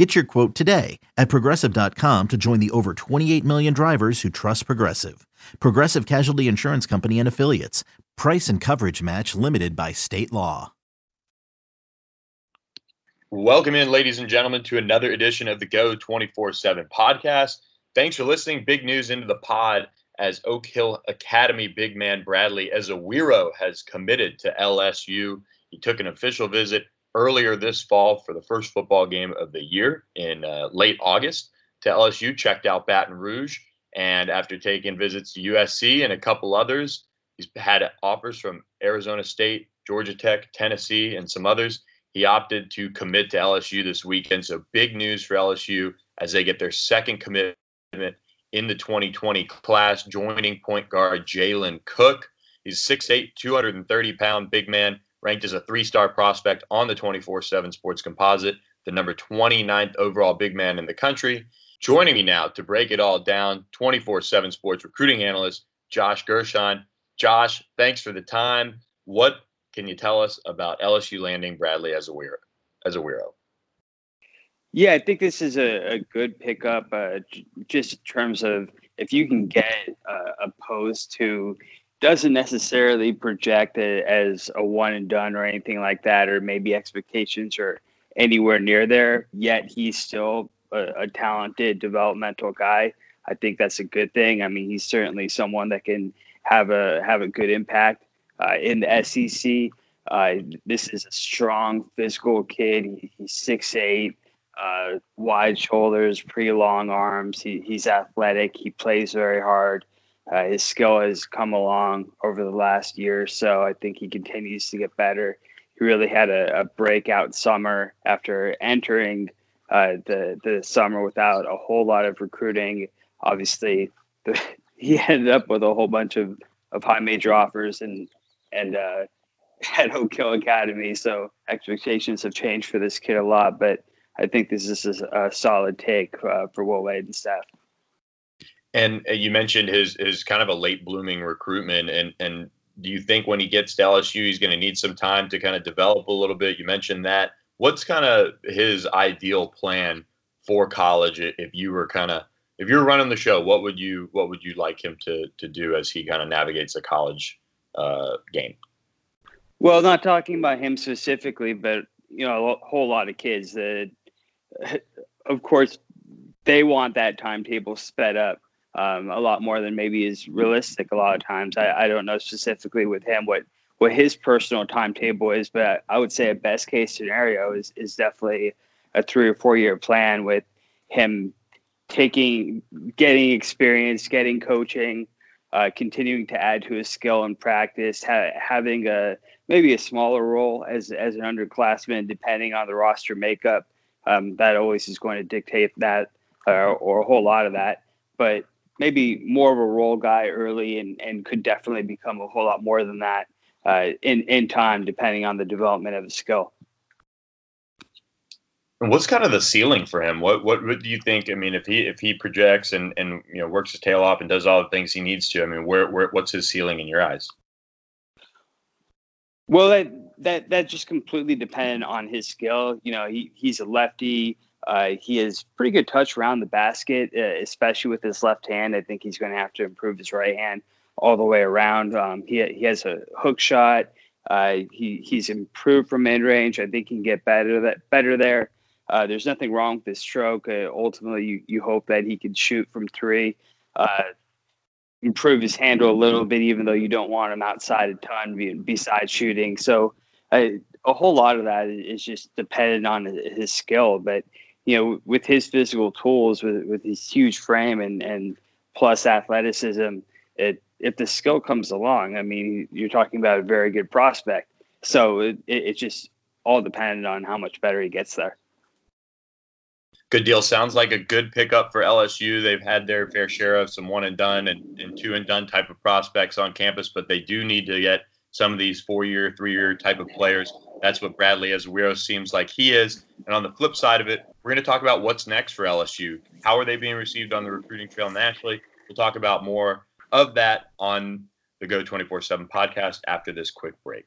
Get your quote today at progressive.com to join the over 28 million drivers who trust Progressive. Progressive Casualty Insurance Company and Affiliates. Price and coverage match limited by state law. Welcome in, ladies and gentlemen, to another edition of the Go 24 7 podcast. Thanks for listening. Big news into the pod as Oak Hill Academy big man Bradley Ezewiro has committed to LSU. He took an official visit earlier this fall for the first football game of the year in uh, late August to LSU, checked out Baton Rouge. And after taking visits to USC and a couple others, he's had offers from Arizona State, Georgia Tech, Tennessee, and some others. He opted to commit to LSU this weekend. So big news for LSU as they get their second commitment in the 2020 class, joining point guard Jalen Cook. He's 6'8, 230 pound big man ranked as a three star prospect on the 24 7 Sports Composite, the number 29th overall big man in the country. Joining me now to break it all down, 24 7 Sports recruiting analyst Josh Gershon. Josh, thanks for the time. What can you tell us about LSU landing Bradley Ezewiro? As a Wero? Yeah, I think this is a, a good pickup, uh, just in terms of if you can get uh, opposed to doesn't necessarily project it as a one and done or anything like that, or maybe expectations are anywhere near there. Yet he's still a, a, talented developmental guy. I think that's a good thing. I mean, he's certainly someone that can have a have a good impact uh, in the SEC. Uh, this is a strong physical kid. He, he's six eight, uh, wide shoulders, pretty long arms. He, he's athletic. He plays very hard. Uh, his skill has come along over the last year, so I think he continues to get better. He really had a, a breakout summer after entering uh, the the summer without a whole lot of recruiting. Obviously, the, he ended up with a whole bunch of, of high major offers and and uh, at Oak Hill Academy, so expectations have changed for this kid a lot. But I think this is a, solid take uh, for Will Wade and staff. And uh, you mentioned his his kind of a late blooming recruitment, and and do you think when he gets to LSU, he's going to need some time to kind of develop a little bit? You mentioned that. What's kind of his ideal plan for college? If you were kind of if you're running the show, what would you what would you like him to to do as he kind of navigates the college uh, game? Well, not talking about him specifically, but you know, a whole lot of kids that, of course, they want that timetable sped up um, a lot more than maybe is realistic a lot of times. I, I don't know specifically with him what what his personal timetable is, but I would say a best case scenario is is definitely a three or four year plan with him taking getting experience, getting coaching, uh, continuing to add to his skill and practice, ha- having a maybe a smaller role as as an underclassman, depending on the roster makeup. Um, that always is going to dictate that uh, or a whole lot of that. But maybe more of a role guy early and, and could definitely become a whole lot more than that uh, in, in time, depending on the development of the skill. And what's kind of the ceiling for him? What, what, what do you think? I mean, if he if he projects and and you know works his tail off and does all the things he needs to, I mean, where where what's his ceiling in your eyes? Well, that that that just completely depends on his skill. You know, he he's a lefty. Uh, he has pretty good touch around the basket, uh, especially with his left hand. I think he's going to have to improve his right hand all the way around. Um, he he has a hook shot. Uh, he he's improved from mid range. I think he can get better that better there. Uh, there's nothing wrong with his stroke. Uh, ultimately, you you hope that he can shoot from three, uh, improve his handle a little bit, even though you don't want him outside a ton besides shooting. So. a whole lot of that is just dependent on his skill, but you know, with his physical tools, with with his huge frame and and plus athleticism, it if the skill comes along, I mean, you're talking about a very good prospect. So it, it, it's just all dependent on how much better he gets there. Good deal. Sounds like a good pickup for LSU. They've had their fair share of some one and done and, and two and done type of prospects on campus, but they do need to get some of these four year, three year type of players. That's what Bradley Ezewiro seems like he is. And on the flip side of it, we're going to talk about what's next for LSU. How are they being received on the recruiting trail nationally? We'll talk about more of that on the Go 24 7 podcast after this quick break.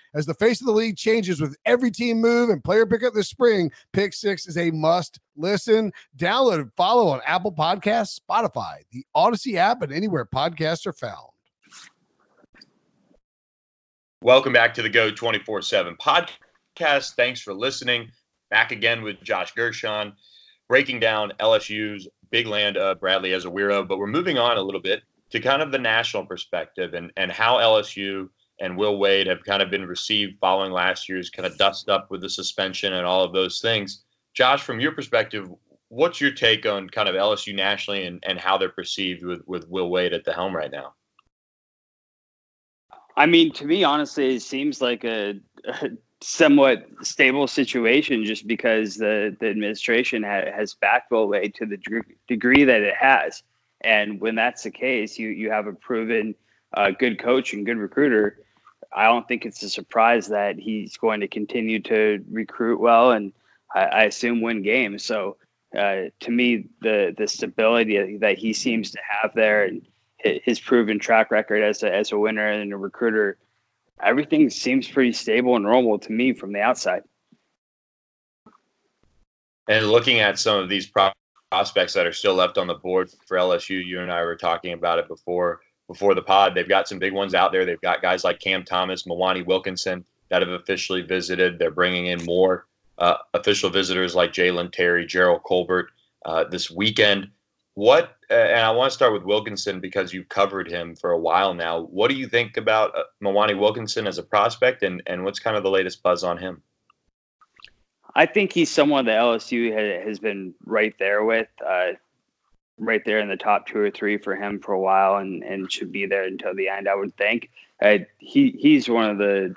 As the face of the league changes with every team move and player pickup this spring, Pick Six is a must listen. Download and follow on Apple Podcasts, Spotify, the Odyssey app, and anywhere podcasts are found. Welcome back to the Go 24 7 podcast. Thanks for listening. Back again with Josh Gershon, breaking down LSU's big land of Bradley Ezewiro. But we're moving on a little bit to kind of the national perspective and, and how LSU and Will Wade have kind of been received following last year's kind of dust up with the suspension and all of those things. Josh, from your perspective, what's your take on kind of LSU nationally and, and how they're perceived with, with Will Wade at the helm right now? I mean, to me, honestly, it seems like a, a somewhat stable situation just because the, the administration ha- has backed Will Wade to the degree that it has. And when that's the case, you, you have a proven uh, good coach and good recruiter I don't think it's a surprise that he's going to continue to recruit well and I, I assume win games. So uh, to me, the the stability that he seems to have there and his proven track record as a, as a winner and a recruiter, everything seems pretty stable and normal to me from the outside. And looking at some of these prospects that are still left on the board for LSU, you and I were talking about it before before the pod. They've got some big ones out there. They've got guys like Cam Thomas, Mwani Wilkinson that have officially visited. They're bringing in more uh, official visitors like Jalen Terry, Gerald Colbert uh, this weekend. What, uh, and I want to start with Wilkinson because you've covered him for a while now. What do you think about uh, Mwani Wilkinson as a prospect, and, and what's kind of the latest buzz on him? I think he's someone that LSU has been right there with. Right there in the top two or three for him for a while and, and should be there until the end, I would think. Uh, he he's one of the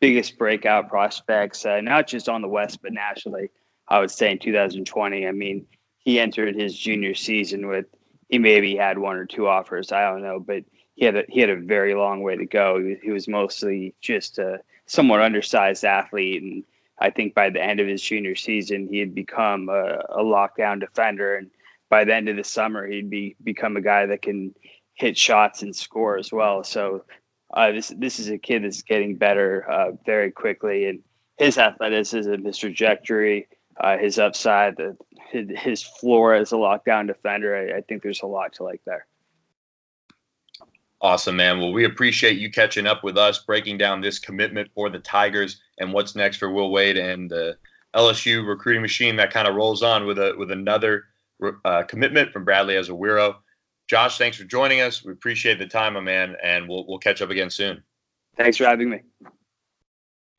biggest breakout prospects, uh, not just on the West, but nationally. I would say in 2020. I mean, he entered his junior season with he maybe had one or two offers. I don't know, but he had a, he had a very long way to go. He, he was mostly just a somewhat undersized athlete, and I think by the end of his junior season, he had become a, a lockdown defender and by the end of the summer, he'd be become a guy that can hit shots and score as well. So uh, this this is a kid that's getting better uh, very quickly, and his athleticism, his trajectory, uh, his upside, the, his, floor as a lockdown defender. I, I think there's a lot to like there. Awesome, man. Well, we appreciate you catching up with us, breaking down this commitment for the Tigers and what's next for Will Wade and the LSU recruiting machine that kind of rolls on with a with another uh, commitment from Bradley Ezewiro. Josh, thanks for joining us. We appreciate the time, my man, and we'll we'll catch up again soon. Thanks for having me.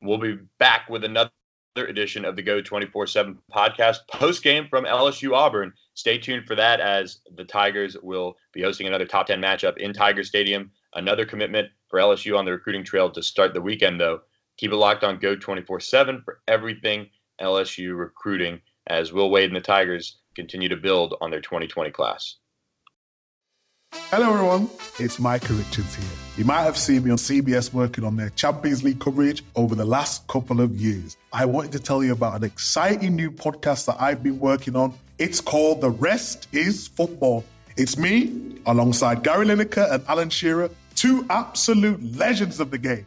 We'll be back with another edition of the Go 24 7 podcast post game from LSU Auburn. Stay tuned for that as the Tigers will be hosting another top 10 matchup in Tiger Stadium. Another commitment for LSU on the recruiting trail to start the weekend, though. Keep it locked on Go 24 7 for everything LSU recruiting as Will Wade and the Tigers continue to build on their 2020 class. Hello, everyone. It's Micah Richards here. You might have seen me on CBS working on their Champions League coverage over the last couple of years. I wanted to tell you about an exciting new podcast that I've been working on. It's called The Rest is Football. It's me, alongside Gary Lineker and Alan Shearer, two absolute legends of the game.